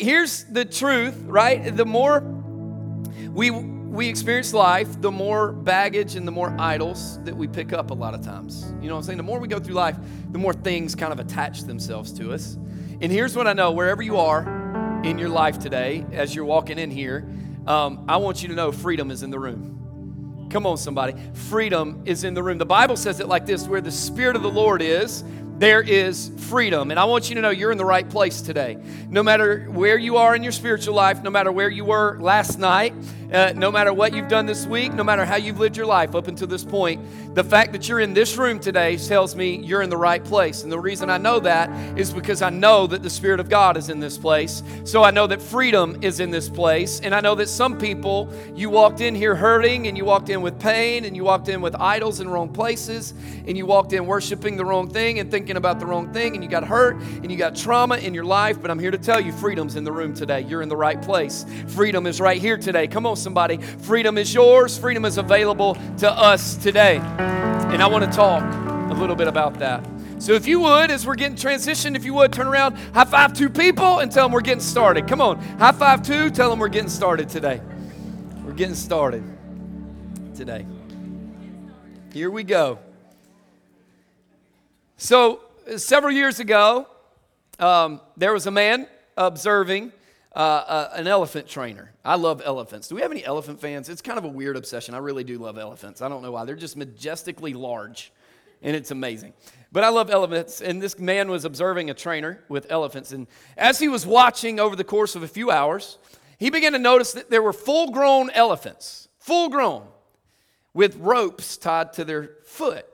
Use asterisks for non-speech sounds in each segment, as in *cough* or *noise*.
here's the truth, right? The more we we experience life, the more baggage and the more idols that we pick up a lot of times. You know what I'm saying? The more we go through life, the more things kind of attach themselves to us. And here's what I know wherever you are in your life today, as you're walking in here, um, I want you to know freedom is in the room. Come on, somebody. Freedom is in the room. The Bible says it like this where the Spirit of the Lord is, there is freedom. And I want you to know you're in the right place today. No matter where you are in your spiritual life, no matter where you were last night, uh, no matter what you've done this week, no matter how you've lived your life up until this point, the fact that you're in this room today tells me you're in the right place. And the reason I know that is because I know that the Spirit of God is in this place. So I know that freedom is in this place. And I know that some people, you walked in here hurting, and you walked in with pain, and you walked in with idols in wrong places, and you walked in worshiping the wrong thing and thinking about the wrong thing, and you got hurt, and you got trauma in your life. But I'm here to tell you freedom's in the room today. You're in the right place. Freedom is right here today. Come on, somebody. Freedom is yours, freedom is available to us today. And I want to talk a little bit about that. So, if you would, as we're getting transitioned, if you would, turn around, high five two people, and tell them we're getting started. Come on, high five two, tell them we're getting started today. We're getting started today. Here we go. So, several years ago, um, there was a man observing uh, uh, an elephant trainer. I love elephants. Do we have any elephant fans? It's kind of a weird obsession. I really do love elephants. I don't know why. They're just majestically large, and it's amazing. But I love elephants, and this man was observing a trainer with elephants. And as he was watching over the course of a few hours, he began to notice that there were full grown elephants, full grown, with ropes tied to their foot.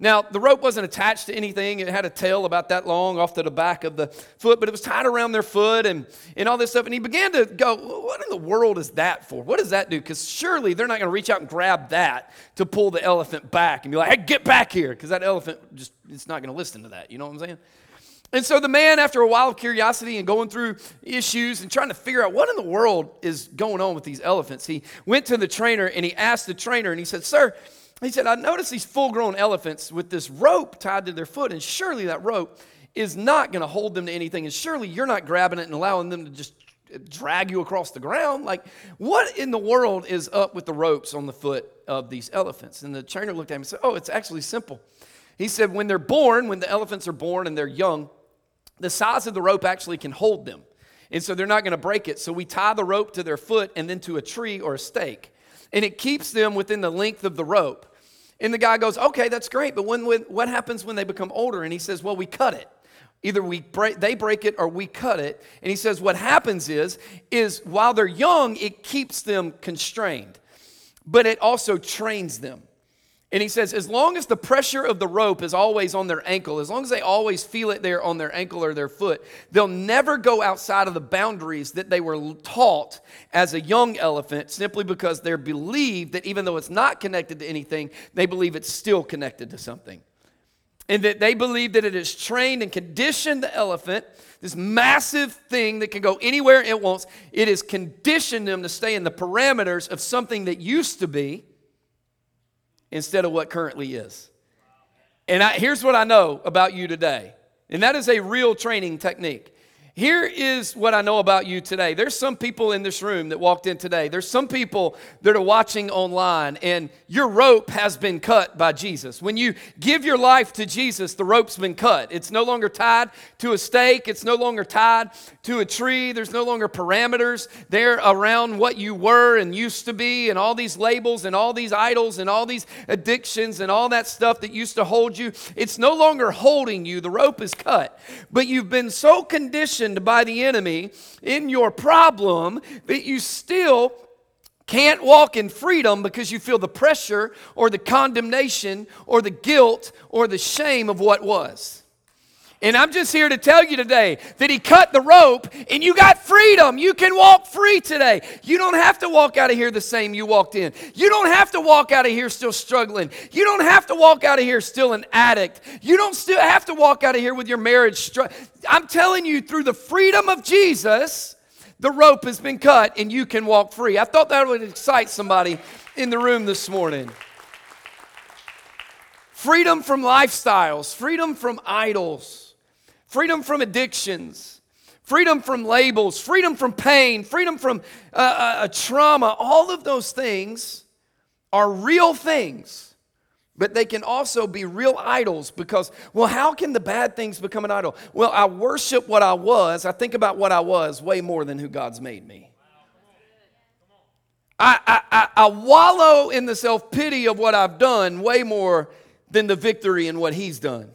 Now, the rope wasn't attached to anything. It had a tail about that long off to the back of the foot, but it was tied around their foot and, and all this stuff. And he began to go, What in the world is that for? What does that do? Because surely they're not going to reach out and grab that to pull the elephant back and be like, Hey, get back here. Because that elephant just, it's not going to listen to that. You know what I'm saying? And so the man, after a while of curiosity and going through issues and trying to figure out what in the world is going on with these elephants, he went to the trainer and he asked the trainer, and he said, Sir, he said, I noticed these full grown elephants with this rope tied to their foot, and surely that rope is not going to hold them to anything, and surely you're not grabbing it and allowing them to just drag you across the ground. Like, what in the world is up with the ropes on the foot of these elephants? And the trainer looked at him and said, Oh, it's actually simple. He said, When they're born, when the elephants are born and they're young, the size of the rope actually can hold them. And so they're not going to break it. So we tie the rope to their foot and then to a tree or a stake and it keeps them within the length of the rope. And the guy goes, Okay, that's great, but when, when, what happens when they become older? And he says, Well, we cut it. Either we break, they break it or we cut it. And he says, What happens is, is while they're young, it keeps them constrained, but it also trains them. And he says, as long as the pressure of the rope is always on their ankle, as long as they always feel it there on their ankle or their foot, they'll never go outside of the boundaries that they were taught as a young elephant simply because they're believed that even though it's not connected to anything, they believe it's still connected to something. And that they believe that it has trained and conditioned the elephant, this massive thing that can go anywhere it wants, it has conditioned them to stay in the parameters of something that used to be instead of what currently is. And I, here's what I know about you today, and that is a real training technique. Here is what I know about you today. There's some people in this room that walked in today. There's some people that are watching online, and your rope has been cut by Jesus. When you give your life to Jesus, the rope's been cut. It's no longer tied to a stake, it's no longer tied to a tree. There's no longer parameters there around what you were and used to be, and all these labels, and all these idols, and all these addictions, and all that stuff that used to hold you. It's no longer holding you. The rope is cut. But you've been so conditioned positioned by the enemy in your problem that you still can't walk in freedom because you feel the pressure or the condemnation or the guilt or the shame of what was. And I'm just here to tell you today that He cut the rope and you got freedom. You can walk free today. You don't have to walk out of here the same you walked in. You don't have to walk out of here still struggling. You don't have to walk out of here still an addict. You don't still have to walk out of here with your marriage. Str- I'm telling you, through the freedom of Jesus, the rope has been cut and you can walk free. I thought that would excite somebody in the room this morning. Freedom from lifestyles, freedom from idols freedom from addictions, freedom from labels, freedom from pain, freedom from uh, uh, trauma. All of those things are real things. But they can also be real idols because, well, how can the bad things become an idol? Well, I worship what I was. I think about what I was way more than who God's made me. I, I, I, I wallow in the self pity of what I've done way more than the victory in what He's done.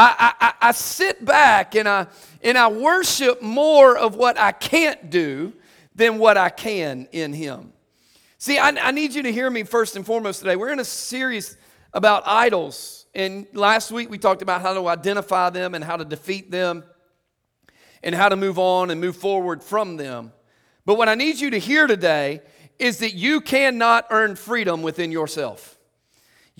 I, I, I sit back and I, and I worship more of what I can't do than what I can in Him. See, I, I, need you to hear me first and foremost today. We're in a series about idols. And last week we talked about how to identify them and how to defeat them and how to move on and move forward from them. But what I need you to hear today is that you cannot earn freedom within yourself.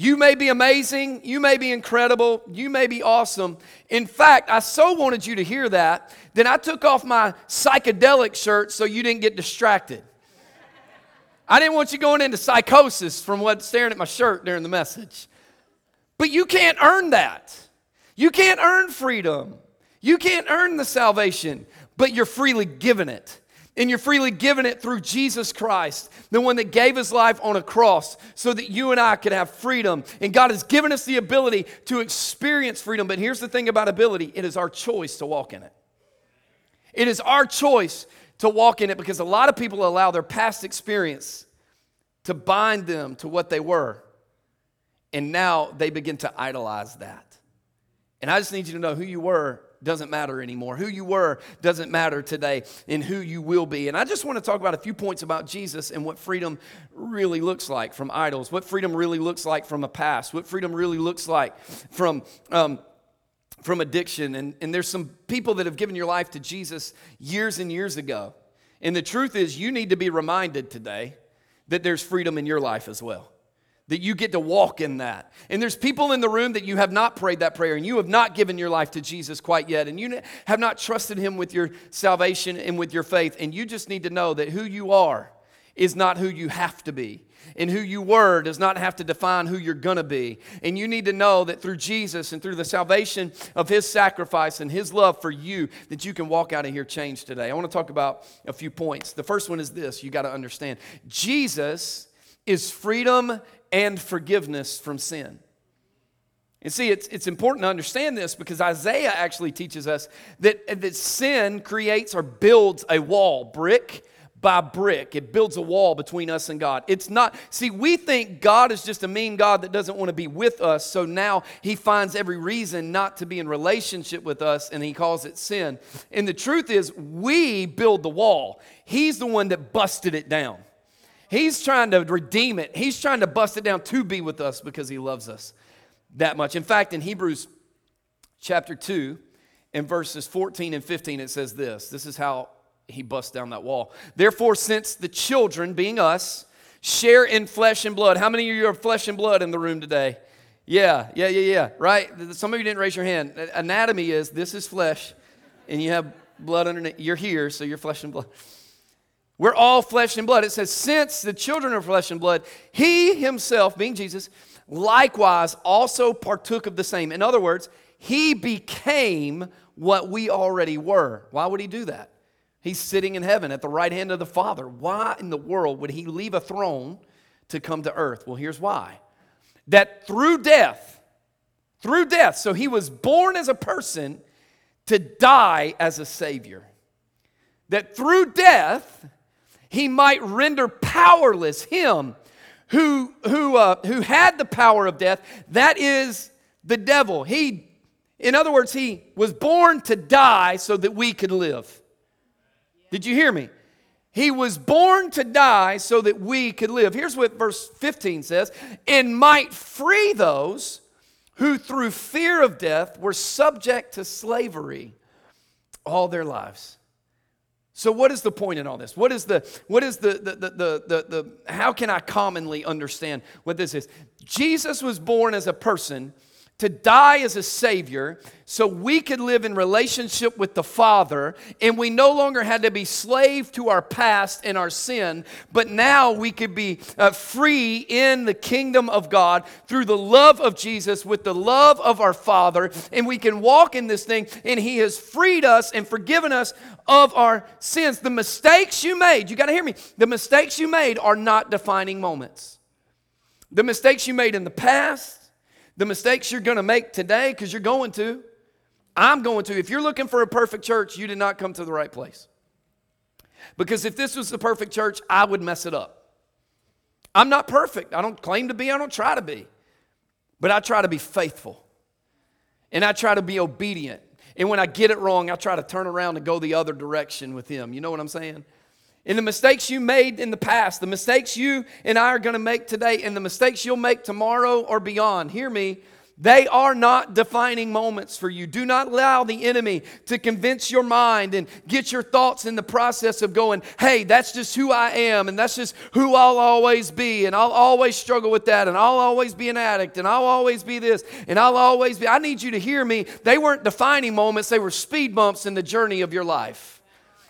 You may be amazing, you may be incredible, you may be awesome. In fact, I so wanted you to hear that that I took off my psychedelic shirt so you didn't get distracted. I didn't want you going into psychosis from what staring at my shirt during the message. But you can't earn that. You can't earn freedom. You can't earn the salvation, but you're freely given it. And you're freely given it through Jesus Christ, the one that gave his life on a cross so that you and I could have freedom. And God has given us the ability to experience freedom. But here's the thing about ability it is our choice to walk in it. It is our choice to walk in it because a lot of people allow their past experience to bind them to what they were. And now they begin to idolize that. And I just need you to know who you were doesn't matter anymore. Who you were doesn't matter today, and who you will be. And I just want to talk about a few points about Jesus and what freedom really looks like from idols, what freedom really looks like from a past, what freedom really looks like from. Um, from addiction. And, and there's some people that have given your life to Jesus years and years ago. And the truth is, you need to be reminded today that there's freedom in your life as well. That you get to walk in that. And there's people in the room that you have not prayed that prayer and you have not given your life to Jesus quite yet. And you have not trusted Him with your salvation and with your faith. And you just need to know that who you are is not who you have to be and who you were does not have to define who you're going to be. And you need to know that through Jesus and through the salvation of his sacrifice and his love for you, that you can walk out of here changed today. I want to talk about a few points. The first one is this you got to understand Jesus is freedom and forgiveness from sin. And see, it's, it's important to understand this because Isaiah actually teaches us that, that sin creates or builds a wall, brick by brick. It builds a wall between us and God. It's not, see, we think God is just a mean God that doesn't want to be with us, so now he finds every reason not to be in relationship with us and he calls it sin. And the truth is, we build the wall, he's the one that busted it down. He's trying to redeem it, he's trying to bust it down to be with us because he loves us that much. In fact, in Hebrews chapter 2, in verses 14 and 15, it says this this is how he busts down that wall. Therefore, since the children, being us, share in flesh and blood. How many of you are flesh and blood in the room today? Yeah, yeah, yeah, yeah, right? Some of you didn't raise your hand. Anatomy is this is flesh, and you have blood underneath. You're here, so you're flesh and blood. We're all flesh and blood. It says, since the children are flesh and blood, he himself, being Jesus, likewise also partook of the same. In other words, he became what we already were. Why would he do that? He's sitting in heaven at the right hand of the Father. Why in the world would he leave a throne to come to earth? Well, here's why. That through death, through death, so he was born as a person to die as a Savior. That through death, he might render powerless him who, who, uh, who had the power of death, that is the devil. He, in other words, he was born to die so that we could live. Did you hear me? He was born to die so that we could live. Here's what verse 15 says and might free those who through fear of death were subject to slavery all their lives. So, what is the point in all this? What is the, what is the, the, the, the, the, how can I commonly understand what this is? Jesus was born as a person to die as a savior so we could live in relationship with the father and we no longer had to be slave to our past and our sin but now we could be uh, free in the kingdom of god through the love of jesus with the love of our father and we can walk in this thing and he has freed us and forgiven us of our sins. The mistakes you made you got to hear me the mistakes you made are not defining moments. The mistakes you made in the past the mistakes you're going to make today, because you're going to. I'm going to. If you're looking for a perfect church, you did not come to the right place. Because if this was the perfect church, I would mess it up. I'm not perfect. I don't claim to be, I don't try to be. But I try to be faithful. And I try to be obedient. And when I get it wrong, I try to turn around and go the other direction with Him. You know what I'm saying? And the mistakes you made in the past, the mistakes you and I are going to make today, and the mistakes you'll make tomorrow or beyond, hear me, they are not defining moments for you. Do not allow the enemy to convince your mind and get your thoughts in the process of going, hey, that's just who I am, and that's just who I'll always be, and I'll always struggle with that, and I'll always be an addict, and I'll always be this, and I'll always be. I need you to hear me. They weren't defining moments, they were speed bumps in the journey of your life.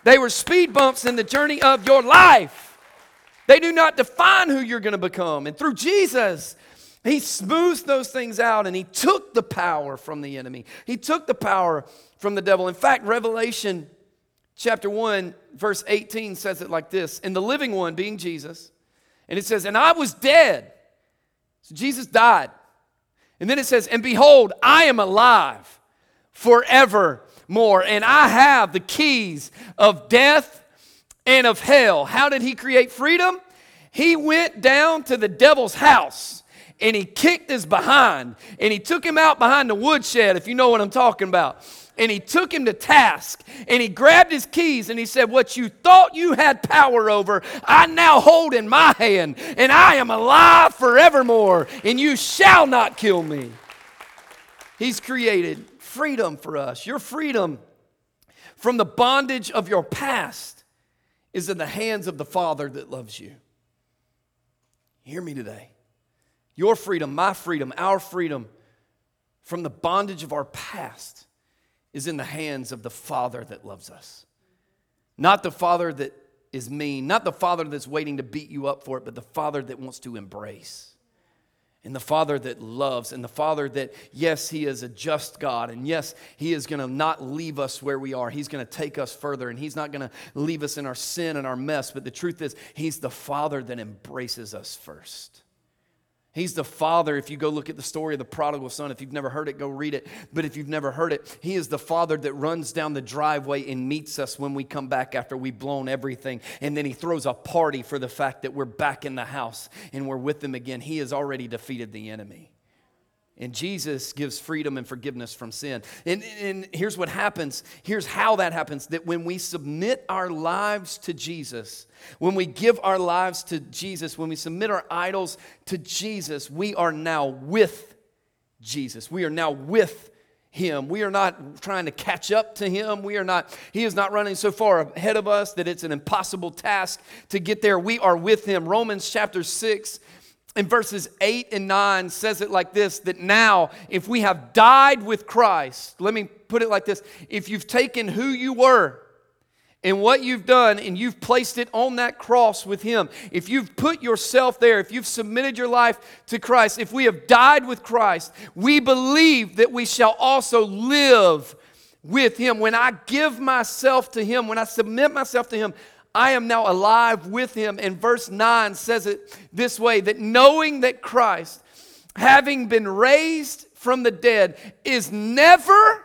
They were speed bumps in the journey of your life. They do not define who you're going to become. And through Jesus, he smooths those things out and he took the power from the enemy. He took the power from the devil. In fact, Revelation chapter 1, verse 18 says it like this And the living one, being Jesus, and it says, And I was dead. So Jesus died. And then it says, And behold, I am alive forever more. And I have the keys of death and of hell. How did he create freedom? He went down to the devil's house and he kicked his behind and he took him out behind the woodshed, if you know what I'm talking about. And he took him to task and he grabbed his keys and he said, What you thought you had power over, I now hold in my hand, and I am alive forevermore, and you shall not kill me. He's created freedom for us. Your freedom from the bondage of your past is in the hands of the Father that loves you. Hear me today. Your freedom, my freedom, our freedom from the bondage of our past is in the hands of the Father that loves us. Not the Father that is mean, not the Father that's waiting to beat you up for it, but the Father that wants to embrace and the Father that loves, and the Father that, yes, He is a just God, and yes, He is going to not leave us where we are. He's going to take us further, and He's not going to leave us in our sin and our mess. But the truth is, He's the Father that embraces us first. He's the father. If you go look at the story of the prodigal son, if you've never heard it, go read it. But if you've never heard it, he is the father that runs down the driveway and meets us when we come back after we've blown everything. And then he throws a party for the fact that we're back in the house and we're with him again. He has already defeated the enemy. And Jesus gives freedom and forgiveness from sin. And, and here's what happens here's how that happens that when we submit our lives to Jesus, when we give our lives to Jesus, when we submit our idols to Jesus, we are now with Jesus. We are now with him. We are not trying to catch up to him. We are not, he is not running so far ahead of us that it's an impossible task to get there. We are with him. Romans chapter 6 in verses 8 and 9 says it like this that now, if we have died with Christ, let me put it like this if you've taken who you were and what you've done and you've placed it on that cross with Him, if you've put yourself there, if you've submitted your life to Christ, if we have died with Christ, we believe that we shall also live with Him. When I give myself to Him, when I submit myself to Him, I am now alive with him. And verse 9 says it this way that knowing that Christ, having been raised from the dead, is never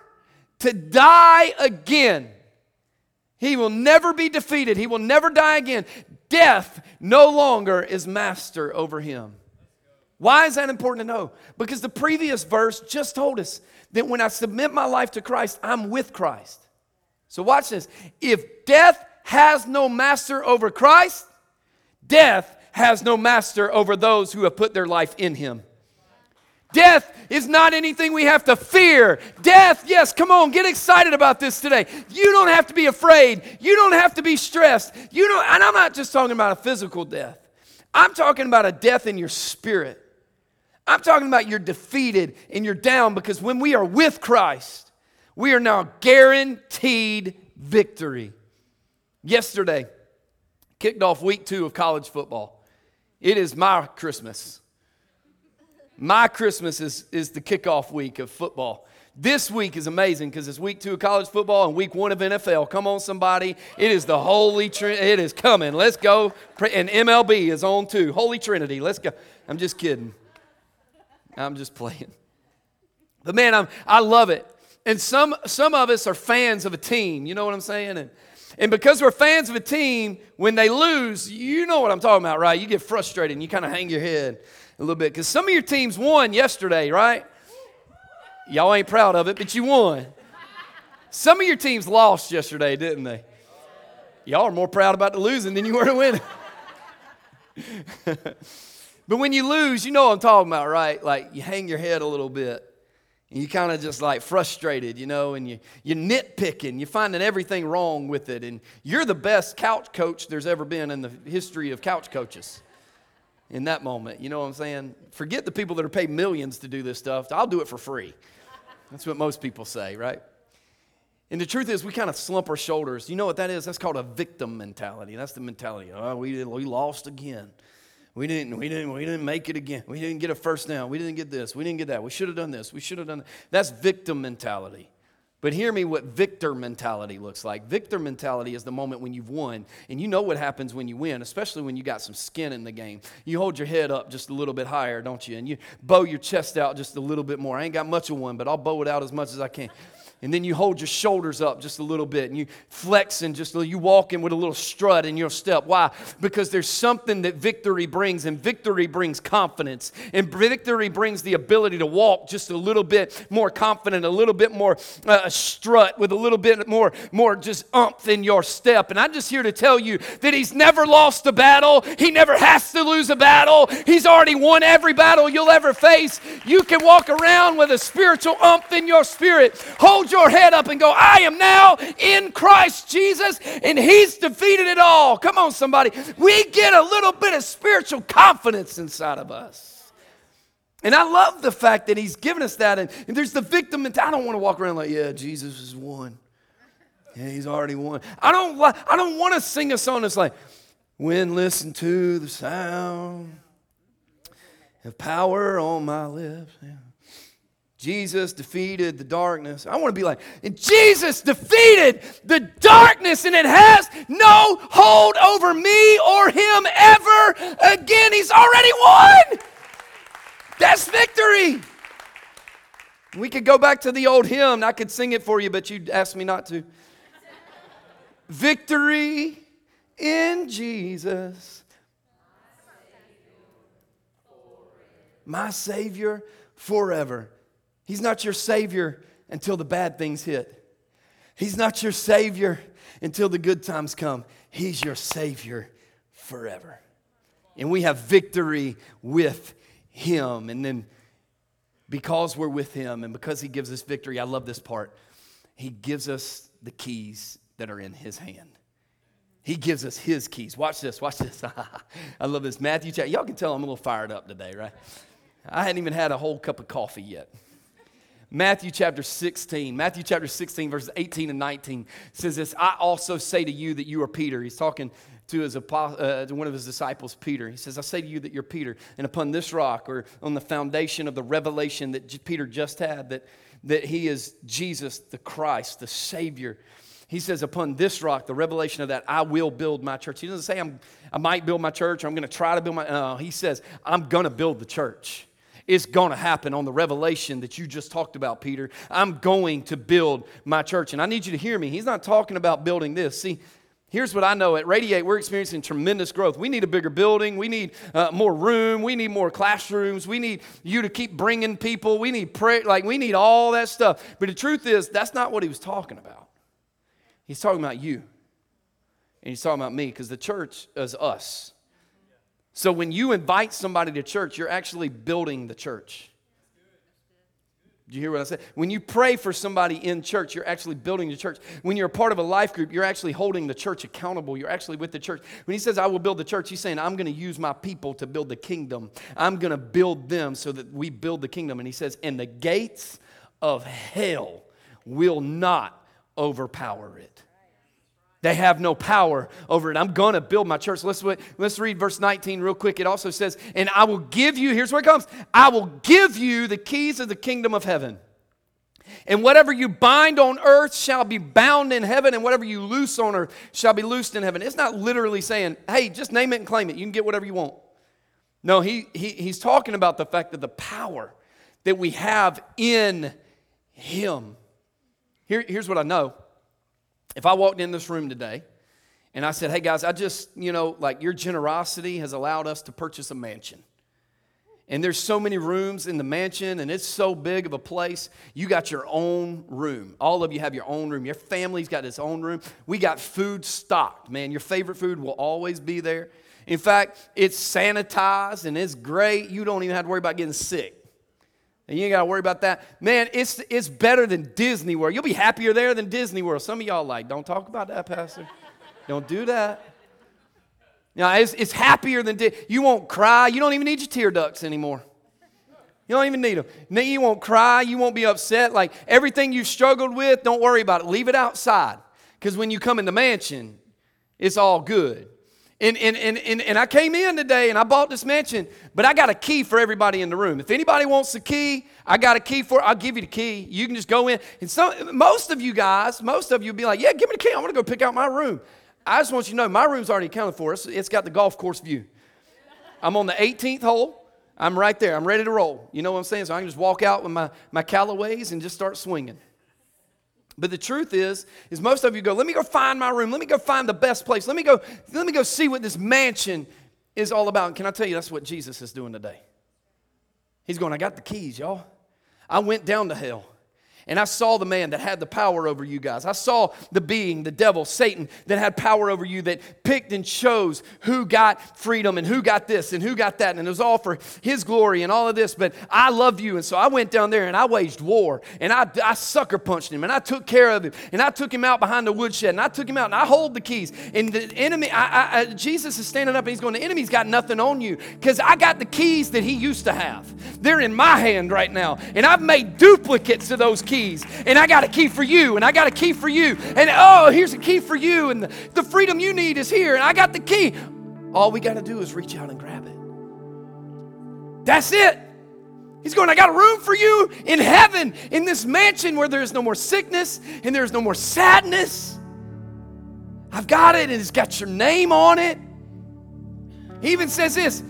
to die again. He will never be defeated. He will never die again. Death no longer is master over him. Why is that important to know? Because the previous verse just told us that when I submit my life to Christ, I'm with Christ. So watch this. If death has no master over Christ, death has no master over those who have put their life in him. Death is not anything we have to fear. Death, yes, come on, get excited about this today. You don't have to be afraid. You don't have to be stressed. You don't, and I'm not just talking about a physical death. I'm talking about a death in your spirit. I'm talking about you're defeated and you're down because when we are with Christ, we are now guaranteed victory. Yesterday, kicked off week two of college football. It is my Christmas. My Christmas is, is the kickoff week of football. This week is amazing because it's week two of college football and week one of NFL. Come on, somebody. It is the Holy Trinity. It is coming. Let's go. And MLB is on too. Holy Trinity. Let's go. I'm just kidding. I'm just playing. But man, I'm, I love it. And some, some of us are fans of a team. You know what I'm saying? And, and because we're fans of a team, when they lose, you know what I'm talking about, right? You get frustrated and you kind of hang your head a little bit. Because some of your teams won yesterday, right? Y'all ain't proud of it, but you won. Some of your teams lost yesterday, didn't they? Y'all are more proud about the losing than you were to winning. *laughs* but when you lose, you know what I'm talking about, right? Like you hang your head a little bit. You kind of just like frustrated, you know, and you, you're nitpicking, you're finding everything wrong with it. And you're the best couch coach there's ever been in the history of couch coaches in that moment. You know what I'm saying? Forget the people that are paid millions to do this stuff. I'll do it for free. That's what most people say, right? And the truth is, we kind of slump our shoulders. You know what that is? That's called a victim mentality. That's the mentality. Oh, we, we lost again. We didn't, we, didn't, we didn't make it again. We didn't get a first down. We didn't get this. We didn't get that. We should have done this. We should have done that. That's victim mentality. But hear me what victor mentality looks like. Victor mentality is the moment when you've won, and you know what happens when you win, especially when you got some skin in the game. You hold your head up just a little bit higher, don't you? And you bow your chest out just a little bit more. I ain't got much of one, but I'll bow it out as much as I can and then you hold your shoulders up just a little bit and you flex and just you walk in with a little strut in your step. Why? Because there's something that victory brings and victory brings confidence. And victory brings the ability to walk just a little bit more confident a little bit more uh, strut with a little bit more more just umph in your step. And i'm just here to tell you that he's never lost a battle. He never has to lose a battle. He's already won every battle you'll ever face. You can walk around with a spiritual umph in your spirit. Hold your head up and go, I am now in Christ Jesus, and He's defeated it all. Come on, somebody. We get a little bit of spiritual confidence inside of us. And I love the fact that He's given us that. And, and there's the victim mentality. I don't want to walk around like, yeah, Jesus is one. Yeah, He's already won. I don't, I don't want to sing a song that's like, when listen to the sound of power on my lips. Yeah. Jesus defeated the darkness. I want to be like, and Jesus defeated the darkness, and it has no hold over me or him ever again. He's already won. That's victory. We could go back to the old hymn, and I could sing it for you, but you'd ask me not to. victory in Jesus. My Savior forever. He's not your Savior until the bad things hit. He's not your Savior until the good times come. He's your Savior forever. And we have victory with Him. And then because we're with Him and because He gives us victory, I love this part. He gives us the keys that are in His hand. He gives us His keys. Watch this, watch this. *laughs* I love this. Matthew chapter. Y'all can tell I'm a little fired up today, right? I hadn't even had a whole cup of coffee yet. Matthew chapter 16. Matthew chapter 16, verses 18 and 19 says this I also say to you that you are Peter. He's talking to, his, uh, to one of his disciples, Peter. He says, I say to you that you're Peter, and upon this rock, or on the foundation of the revelation that Peter just had, that, that he is Jesus, the Christ, the Savior. He says, Upon this rock, the revelation of that, I will build my church. He doesn't say, I might build my church, or I'm going to try to build my. No, he says, I'm going to build the church. It's going to happen on the revelation that you just talked about, Peter. I'm going to build my church. And I need you to hear me. He's not talking about building this. See, Here's what I know at Radiate, we're experiencing tremendous growth. We need a bigger building. We need uh, more room. We need more classrooms. We need you to keep bringing people. We need prayer. Like, we need all that stuff. But the truth is, that's not what he was talking about. He's talking about you. And he's talking about me because the church is us. So when you invite somebody to church, you're actually building the church. Do you hear what I said? When you pray for somebody in church, you're actually building the church. When you're a part of a life group, you're actually holding the church accountable. You're actually with the church. When he says, I will build the church, he's saying, I'm going to use my people to build the kingdom. I'm going to build them so that we build the kingdom. And he says, and the gates of hell will not overpower it. They have no power over it. I'm going to build my church. Let's, let's read verse 19 real quick. It also says, And I will give you, here's where it comes I will give you the keys of the kingdom of heaven. And whatever you bind on earth shall be bound in heaven, and whatever you loose on earth shall be loosed in heaven. It's not literally saying, hey, just name it and claim it. You can get whatever you want. No, he, he, he's talking about the fact that the power that we have in him. Here, here's what I know if I walked in this room today and I said, hey guys, I just, you know, like your generosity has allowed us to purchase a mansion. And there's so many rooms in the mansion, and it's so big of a place. You got your own room. All of you have your own room. Your family's got its own room. We got food stocked, man. Your favorite food will always be there. In fact, it's sanitized and it's great. You don't even have to worry about getting sick. And you ain't got to worry about that. Man, it's, it's better than Disney World. You'll be happier there than Disney World. Some of y'all like, don't talk about that, Pastor. don't do that. Now, it's, it's happier than. You won't cry. You don't even need your tear ducts anymore. You don't even need them. You won't cry. You won't be upset. Like everything you struggled with, don't worry about it. Leave it outside. Because when you come in the mansion, it's all good. And, and, and, and, and I came in today and I bought this mansion, but I got a key for everybody in the room. If anybody wants the key, I got a key for. I'll give you the key. You can just go in. And some, most of you guys, most of you will be like, yeah, give me the key. I want to go pick out my room. I just want you to know my room's already accounted for. It's, it's got the golf course view. I'm on the 18th hole. I'm right there. I'm ready to roll. You know what I'm saying? So I can just walk out with my, my Callaways and just start swinging. But the truth is, is most of you go, let me go find my room. Let me go find the best place. Let me go, let me go see what this mansion is all about. And can I tell you, that's what Jesus is doing today. He's going, I got the keys, y'all. I went down to hell. And I saw the man that had the power over you guys. I saw the being, the devil, Satan, that had power over you, that picked and chose who got freedom and who got this and who got that. And it was all for his glory and all of this. But I love you. And so I went down there and I waged war. And I, I sucker punched him and I took care of him. And I took him out behind the woodshed and I took him out and I hold the keys. And the enemy, I, I, Jesus is standing up and he's going, The enemy's got nothing on you because I got the keys that he used to have. They're in my hand right now. And I've made duplicates of those keys keys. And I got a key for you, and I got a key for you. And oh, here's a key for you, and the, the freedom you need is here, and I got the key. All we got to do is reach out and grab it. That's it. He's going, I got a room for you in heaven, in this mansion where there's no more sickness and there's no more sadness. I've got it, and it's got your name on it. He even says this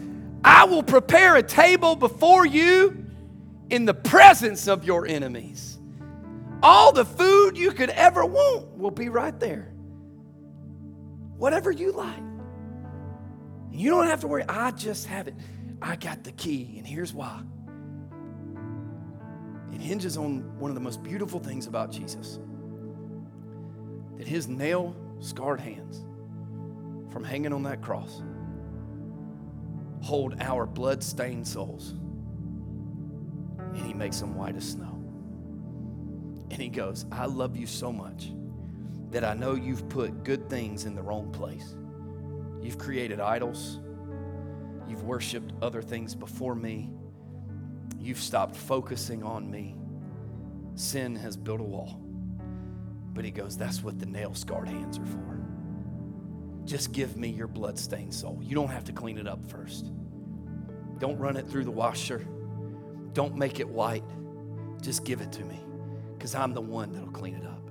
I will prepare a table before you in the presence of your enemies. All the food you could ever want will be right there. Whatever you like. You don't have to worry. I just have it. I got the key, and here's why. It hinges on one of the most beautiful things about Jesus that his nail scarred hands from hanging on that cross hold our blood stained souls, and he makes them white as snow. And he goes, I love you so much that I know you've put good things in the wrong place. You've created idols, you've worshiped other things before me, you've stopped focusing on me. Sin has built a wall. But he goes, That's what the nail scarred hands are for. Just give me your blood-stained soul. You don't have to clean it up first. Don't run it through the washer. Don't make it white. Just give it to me because I'm the one that'll clean it up.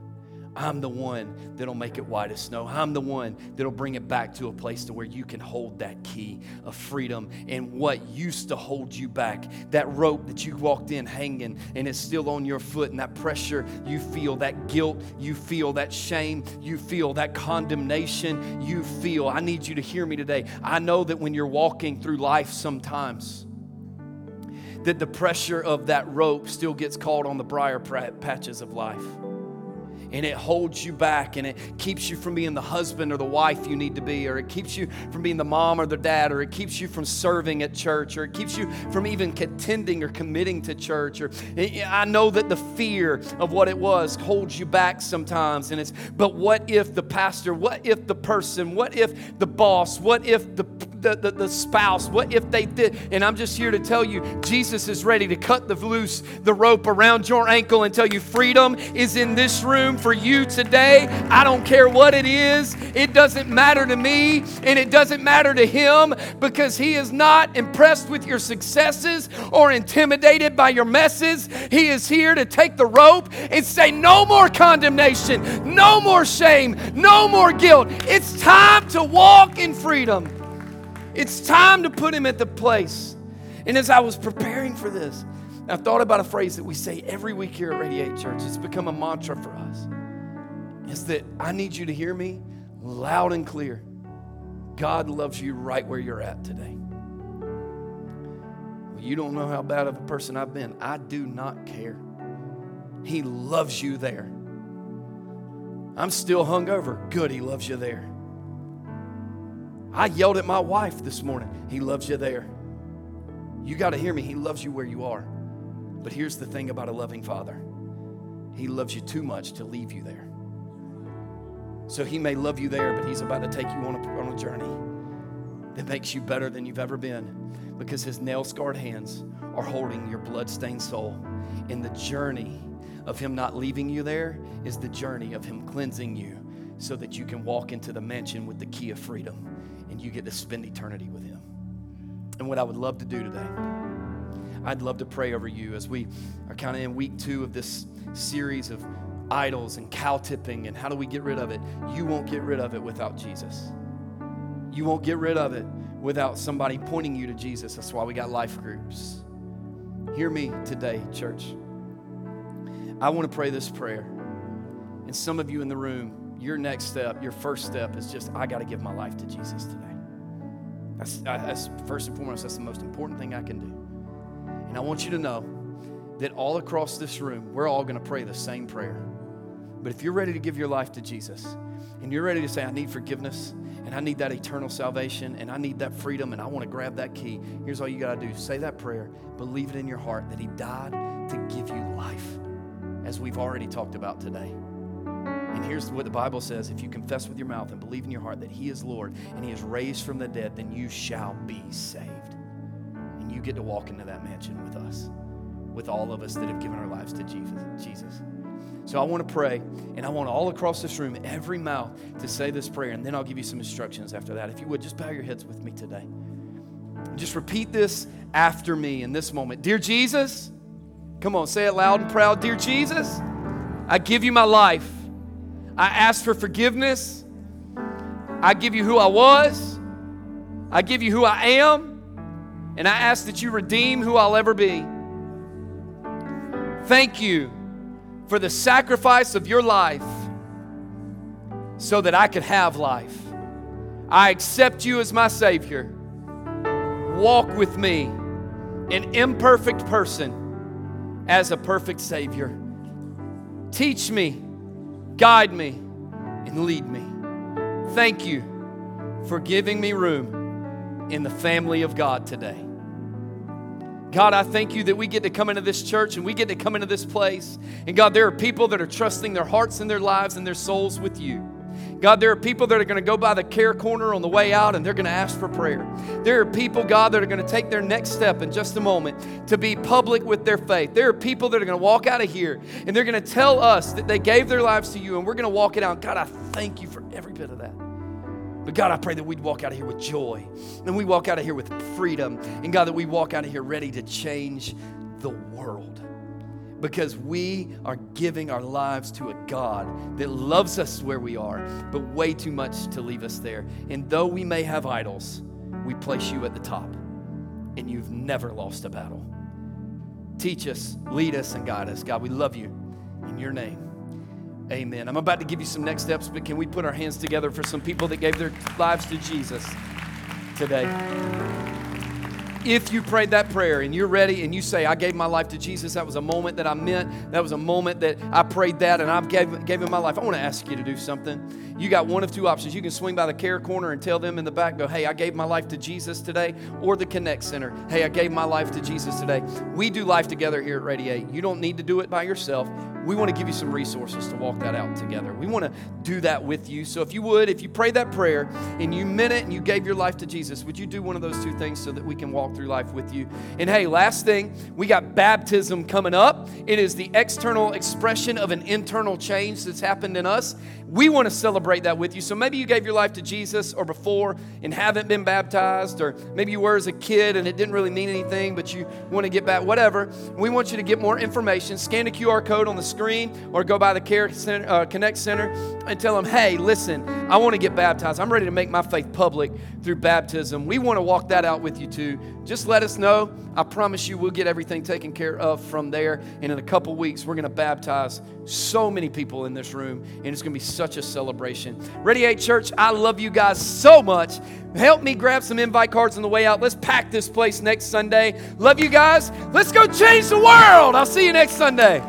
I'm the one that'll make it white as snow. I'm the one that'll bring it back to a place to where you can hold that key of freedom and what used to hold you back. That rope that you walked in hanging and it's still on your foot, and that pressure you feel, that guilt you feel, that shame you feel, that condemnation you feel. I need you to hear me today. I know that when you're walking through life sometimes, that the pressure of that rope still gets caught on the briar patches of life. and it holds you back and it keeps you from being the husband or the wife you need to be, or it keeps you from being the mom or the dad, or it keeps you from serving at church, or it keeps you from even contending or committing to church. Or eh, eh, I know that the fear of what it was holds you back sometimes. And it's, but what if the pastor, what if the person, what if the boss, what if the the, the, the, spouse? What if they did? And I'm just here to tell you, Jesus is ready to cut the loose the rope around your ankle and tell you freedom is in this room for you today. I don't care what it is. It doesn't matter to me and it doesn't matter to him because he is not impressed with your successes or intimidated by your messes. He is here to take the rope and say, No more condemnation, no more shame, no more guilt. It's time to walk in freedom. It's time to put him at the place. And as I was preparing for this, I thought about a phrase that we say every week here at Radiate Church. It's become a mantra for us. Is that I need you to hear me loud and clear. God loves you right where you're at today. You don't know how bad of a person I've been. I do not care. He loves you there. I'm still hungover. Good, He loves you there. I yelled at my wife this morning. He loves you there. You got to hear me. He loves you where you are. But here's the thing about a loving father He loves you too much to leave you there. So He may love you there, but He's about to take you on a, on a journey that makes you better than you've ever been because His nail scarred hands are holding your blood-stained soul. In the journey of Him not leaving you there is the journey of Him cleansing you so that you can walk into the mansion with the key of freedom and you get to spend eternity with Him. And what I would love to do today I'd love to pray over you as we are kind of in week two of this series of idols and cow tipping and how do we get rid of it. You won't get rid of it without Jesus. You won't get rid of it without somebody pointing you to Jesus. That's why we got life groups. Hear me today, church. I want to pray this prayer. And some of you in the room, your next step, your first step is just, I got to give my life to Jesus today. That's, that's first and foremost, that's the most important thing I can do. And I want you to know that all across this room, we're all going to pray the same prayer. But if you're ready to give your life to Jesus and you're ready to say, I need forgiveness and I need that eternal salvation and I need that freedom and I want to grab that key, here's all you got to do say that prayer, believe it in your heart that He died to give you life, as we've already talked about today. And here's what the Bible says if you confess with your mouth and believe in your heart that He is Lord and He is raised from the dead, then you shall be saved And you get to walk into that mansion with us, with all of us that have given our lives to Jesus. So I want to pray, and I want all across this room, every mouth, to say this prayer, and then I'll give you some instructions after that. If you would, just bow your heads with me today. Just repeat this after me in this moment. Dear Jesus, come on, say it loud and proud. Dear Jesus, I give you my life. I ask for forgiveness. I give you who I was. I give you who I am. And I ask that you redeem who I'll ever be. Thank you for the sacrifice of your life so that I could have life. I accept you as my Savior. Walk with me, an imperfect person, as a perfect Savior. Teach me, guide me, and lead me. Thank you for giving me room in the family of God today. God, I thank you that we get to come into this church and we get to come into this place. And God, there are people that are trusting their hearts and their lives and their souls with you. God, there are people that are going to go by the care corner on the way out and they're going to ask for prayer. There are people, God, that are going to take their next step in just a moment to be public with their faith. There are people that are going to walk out of here and they're going to tell us that they gave their lives to you and we're going to walk it out. God, I thank you for every bit of that. But God, I pray that we'd walk out of here with joy and we walk out of here with freedom. And God, that we walk out of here ready to change the world because we are giving our lives to a God that loves us where we are, but way too much to leave us there. And though we may have idols, we place you at the top, and you've never lost a battle. Teach us, lead us, and guide us. God, we love you in your name. Amen. I'm about to give you some next steps, but can we put our hands together for some people that gave their lives to Jesus today? If you prayed that prayer and you're ready and you say, I gave my life to Jesus, that was a moment that I meant, that was a moment that I prayed that and I gave, gave him my life, I want to ask you to do something. You got one of two options. You can swing by the care corner and tell them in the back, go, hey, I gave my life to Jesus today, or the Connect Center, hey, I gave my life to Jesus today. We do life together here at Radiate. You don't need to do it by yourself we want to give you some resources to walk that out together. We want to do that with you. So if you would, if you prayed that prayer and you meant it and you gave your life to Jesus, would you do one of those two things so that we can walk through life with you? And hey, last thing, we got baptism coming up. It is the external expression of an internal change that's happened in us. We want to celebrate that with you. So maybe you gave your life to Jesus or before and haven't been baptized, or maybe you were as a kid and it didn't really mean anything, but you want to get back, whatever. We want you to get more information. Scan the QR code on the screen or go by the Care Center, uh, Connect Center and tell them, hey, listen, I want to get baptized. I'm ready to make my faith public through baptism. We want to walk that out with you too. Just let us know. I promise you, we'll get everything taken care of from there. And in a couple weeks, we're going to baptize so many people in this room, and it's going to be such a celebration. Radiate Church, I love you guys so much. Help me grab some invite cards on the way out. Let's pack this place next Sunday. Love you guys. Let's go change the world. I'll see you next Sunday.